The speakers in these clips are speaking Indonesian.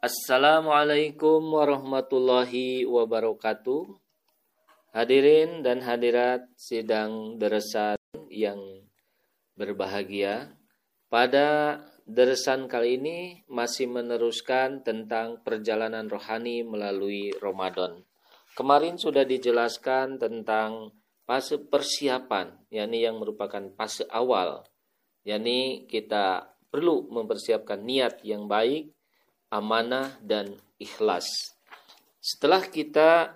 Assalamualaikum warahmatullahi wabarakatuh. Hadirin dan hadirat sidang deresan yang berbahagia. Pada deresan kali ini masih meneruskan tentang perjalanan rohani melalui Ramadan. Kemarin sudah dijelaskan tentang fase persiapan, yakni yang merupakan fase awal, yakni kita perlu mempersiapkan niat yang baik, amanah, dan ikhlas. Setelah kita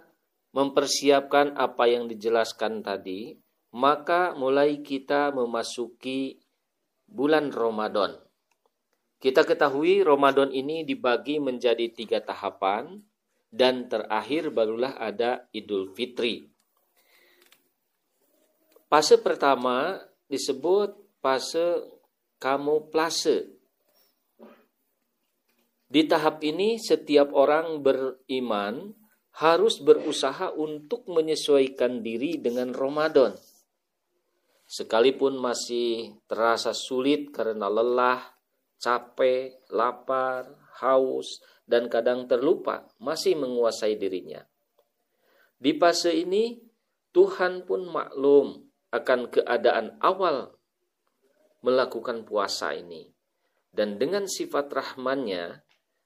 mempersiapkan apa yang dijelaskan tadi, maka mulai kita memasuki bulan Ramadan. Kita ketahui Ramadan ini dibagi menjadi tiga tahapan dan terakhir barulah ada Idul Fitri. Fase pertama disebut fase kamuflase. Di tahap ini setiap orang beriman harus berusaha untuk menyesuaikan diri dengan Ramadan sekalipun masih terasa sulit karena lelah, capek, lapar, haus, dan kadang terlupa, masih menguasai dirinya. Di fase ini, Tuhan pun maklum akan keadaan awal melakukan puasa ini. Dan dengan sifat rahmannya,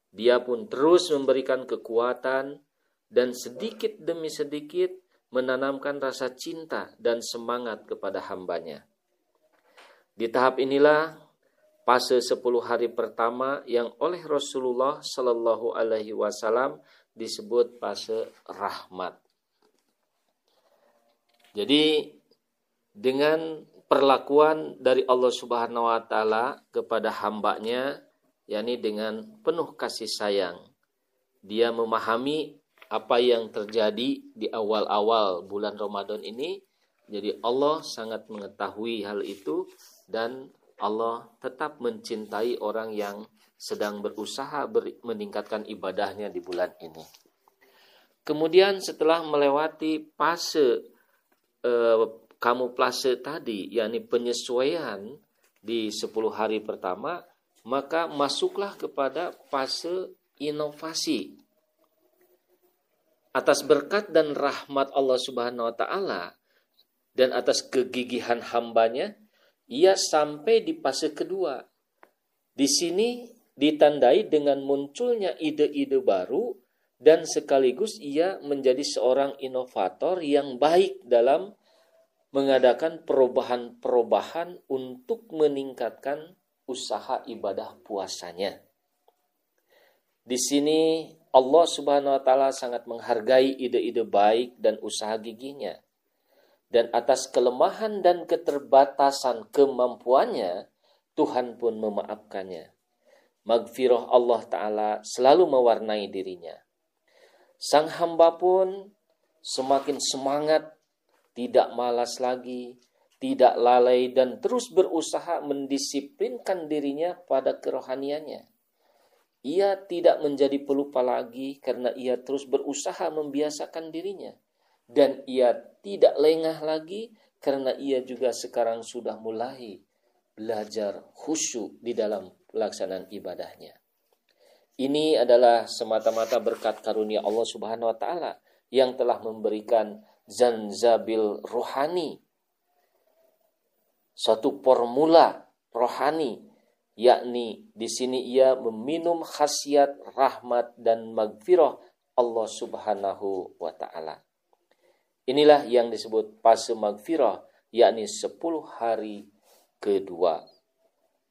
dia pun terus memberikan kekuatan dan sedikit demi sedikit menanamkan rasa cinta dan semangat kepada hambanya. Di tahap inilah fase 10 hari pertama yang oleh Rasulullah Shallallahu Alaihi Wasallam disebut fase rahmat. Jadi dengan perlakuan dari Allah Subhanahu Wa Taala kepada hambanya, yakni dengan penuh kasih sayang, dia memahami apa yang terjadi di awal-awal bulan Ramadan ini. Jadi Allah sangat mengetahui hal itu dan Allah tetap mencintai orang yang sedang berusaha ber meningkatkan ibadahnya di bulan ini. Kemudian setelah melewati fase eh, kamuflase tadi, yakni penyesuaian di 10 hari pertama, maka masuklah kepada fase inovasi atas berkat dan rahmat Allah Subhanahu wa taala dan atas kegigihan hambanya ia sampai di fase kedua. Di sini ditandai dengan munculnya ide-ide baru dan sekaligus ia menjadi seorang inovator yang baik dalam mengadakan perubahan-perubahan untuk meningkatkan usaha ibadah puasanya. Di sini Allah Subhanahu wa taala sangat menghargai ide-ide baik dan usaha giginya. Dan atas kelemahan dan keterbatasan kemampuannya, Tuhan pun memaafkannya. Magfirah Allah taala selalu mewarnai dirinya. Sang hamba pun semakin semangat, tidak malas lagi, tidak lalai dan terus berusaha mendisiplinkan dirinya pada kerohaniannya ia tidak menjadi pelupa lagi karena ia terus berusaha membiasakan dirinya. Dan ia tidak lengah lagi karena ia juga sekarang sudah mulai belajar khusyuk di dalam pelaksanaan ibadahnya. Ini adalah semata-mata berkat karunia Allah Subhanahu wa taala yang telah memberikan zanzabil rohani. Suatu formula rohani yakni di sini ia meminum khasiat rahmat dan magfirah Allah Subhanahu wa taala. Inilah yang disebut fase magfirah yakni 10 hari kedua.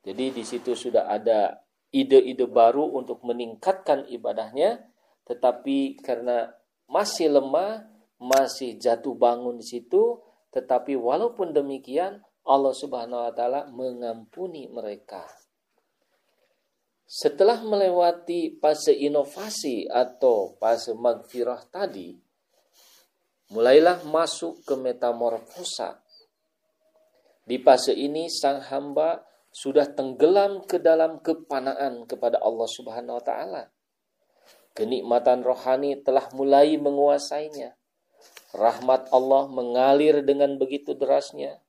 Jadi di situ sudah ada ide-ide baru untuk meningkatkan ibadahnya tetapi karena masih lemah, masih jatuh bangun di situ, tetapi walaupun demikian Allah Subhanahu wa taala mengampuni mereka. Setelah melewati fase inovasi atau fase magfirah tadi, mulailah masuk ke metamorfosa. Di fase ini sang hamba sudah tenggelam ke dalam kepanaan kepada Allah Subhanahu wa taala. Kenikmatan rohani telah mulai menguasainya. Rahmat Allah mengalir dengan begitu derasnya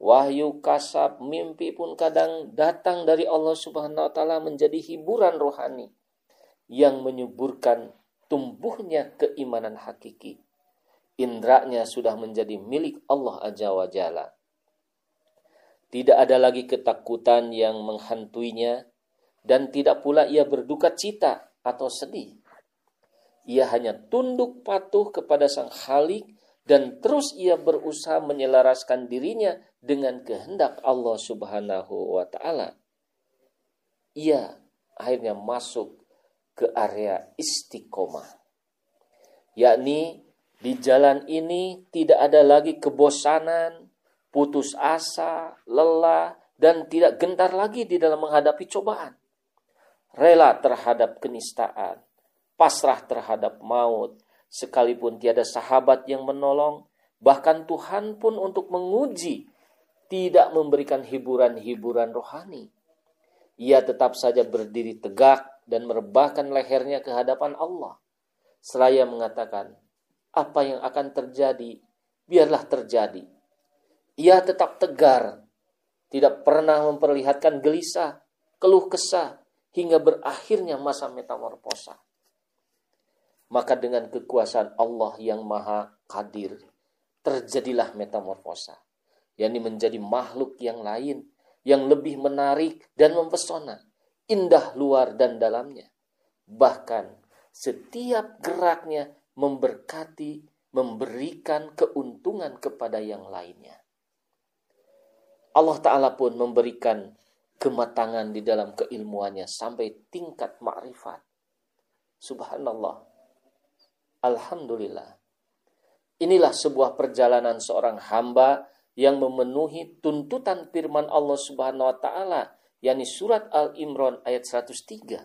Wahyu kasab mimpi pun kadang datang dari Allah Subhanahu wa taala menjadi hiburan rohani yang menyuburkan tumbuhnya keimanan hakiki. Indranya sudah menjadi milik Allah Azza wa. Tidak ada lagi ketakutan yang menghantuinya dan tidak pula ia berduka cita atau sedih. Ia hanya tunduk patuh kepada Sang Khalik dan terus ia berusaha menyelaraskan dirinya dengan kehendak Allah Subhanahu wa taala. Ia akhirnya masuk ke area istiqomah. Yakni di jalan ini tidak ada lagi kebosanan, putus asa, lelah, dan tidak gentar lagi di dalam menghadapi cobaan. Rela terhadap kenistaan, pasrah terhadap maut, sekalipun tiada sahabat yang menolong, bahkan Tuhan pun untuk menguji tidak memberikan hiburan-hiburan rohani. Ia tetap saja berdiri tegak dan merebahkan lehernya ke hadapan Allah. Seraya mengatakan, apa yang akan terjadi, biarlah terjadi. Ia tetap tegar, tidak pernah memperlihatkan gelisah, keluh kesah, hingga berakhirnya masa metamorfosa maka dengan kekuasaan Allah yang maha kadir, terjadilah metamorfosa, yakni menjadi makhluk yang lain, yang lebih menarik dan mempesona, indah luar dan dalamnya. Bahkan setiap geraknya memberkati, memberikan keuntungan kepada yang lainnya. Allah Ta'ala pun memberikan kematangan di dalam keilmuannya sampai tingkat makrifat. Subhanallah. Alhamdulillah. Inilah sebuah perjalanan seorang hamba yang memenuhi tuntutan firman Allah Subhanahu wa taala yakni surat Al-Imran ayat 103.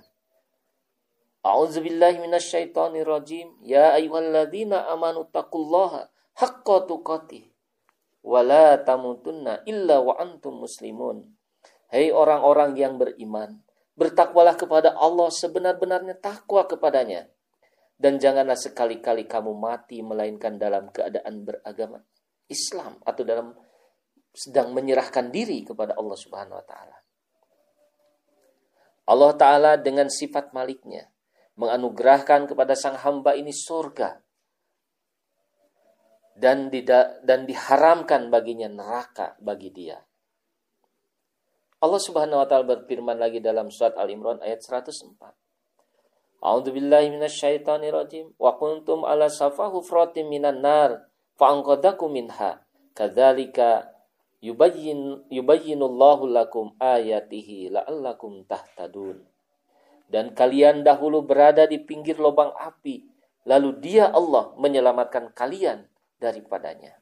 A'udzu billahi minasyaitonir rajim. Ya ayyuhalladzina amanu taqullaha haqqa tuqatih wa la tamutunna illa wa antum muslimun. Hei orang-orang yang beriman, bertakwalah kepada Allah sebenar-benarnya takwa kepadanya dan janganlah sekali-kali kamu mati melainkan dalam keadaan beragama Islam atau dalam sedang menyerahkan diri kepada Allah Subhanahu wa taala. Allah taala dengan sifat maliknya menganugerahkan kepada sang hamba ini surga dan dan diharamkan baginya neraka bagi dia. Allah Subhanahu wa taala berfirman lagi dalam surat Al-Imran ayat 104. A'udzu billahi minasyaitonir rajim. Wa kuntum ala safa hufratin minan nar fa anqadakum minha. Kadzalika yubayyin yubayyinullahu lakum ayatihi la'allakum tahtadun. Dan kalian dahulu berada di pinggir lubang api, lalu Dia Allah menyelamatkan kalian daripadanya.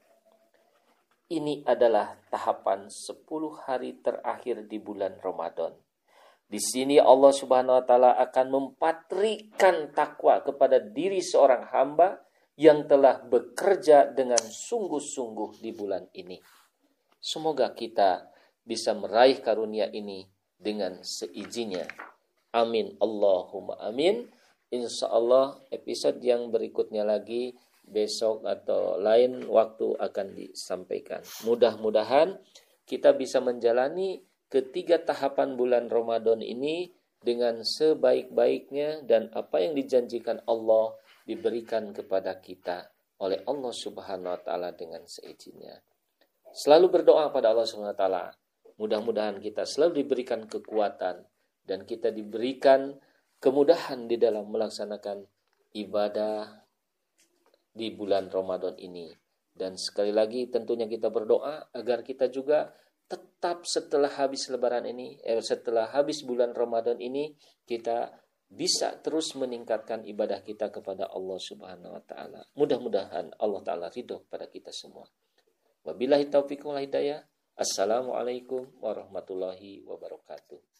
Ini adalah tahapan 10 hari terakhir di bulan Ramadan di sini Allah Subhanahu wa taala akan mempatrikan takwa kepada diri seorang hamba yang telah bekerja dengan sungguh-sungguh di bulan ini. Semoga kita bisa meraih karunia ini dengan seizinnya. Amin. Allahumma amin. Insya Allah episode yang berikutnya lagi besok atau lain waktu akan disampaikan. Mudah-mudahan kita bisa menjalani ketiga tahapan bulan Ramadan ini dengan sebaik-baiknya dan apa yang dijanjikan Allah diberikan kepada kita oleh Allah Subhanahu wa taala dengan seizinnya. Selalu berdoa pada Allah Subhanahu wa taala. Mudah-mudahan kita selalu diberikan kekuatan dan kita diberikan kemudahan di dalam melaksanakan ibadah di bulan Ramadan ini. Dan sekali lagi tentunya kita berdoa agar kita juga tetap setelah habis lebaran ini, eh, setelah habis bulan Ramadan ini, kita bisa terus meningkatkan ibadah kita kepada Allah Subhanahu wa taala. Mudah-mudahan Allah taala ridho kepada kita semua. Wabillahi taufiq wal hidayah. Assalamualaikum warahmatullahi wabarakatuh.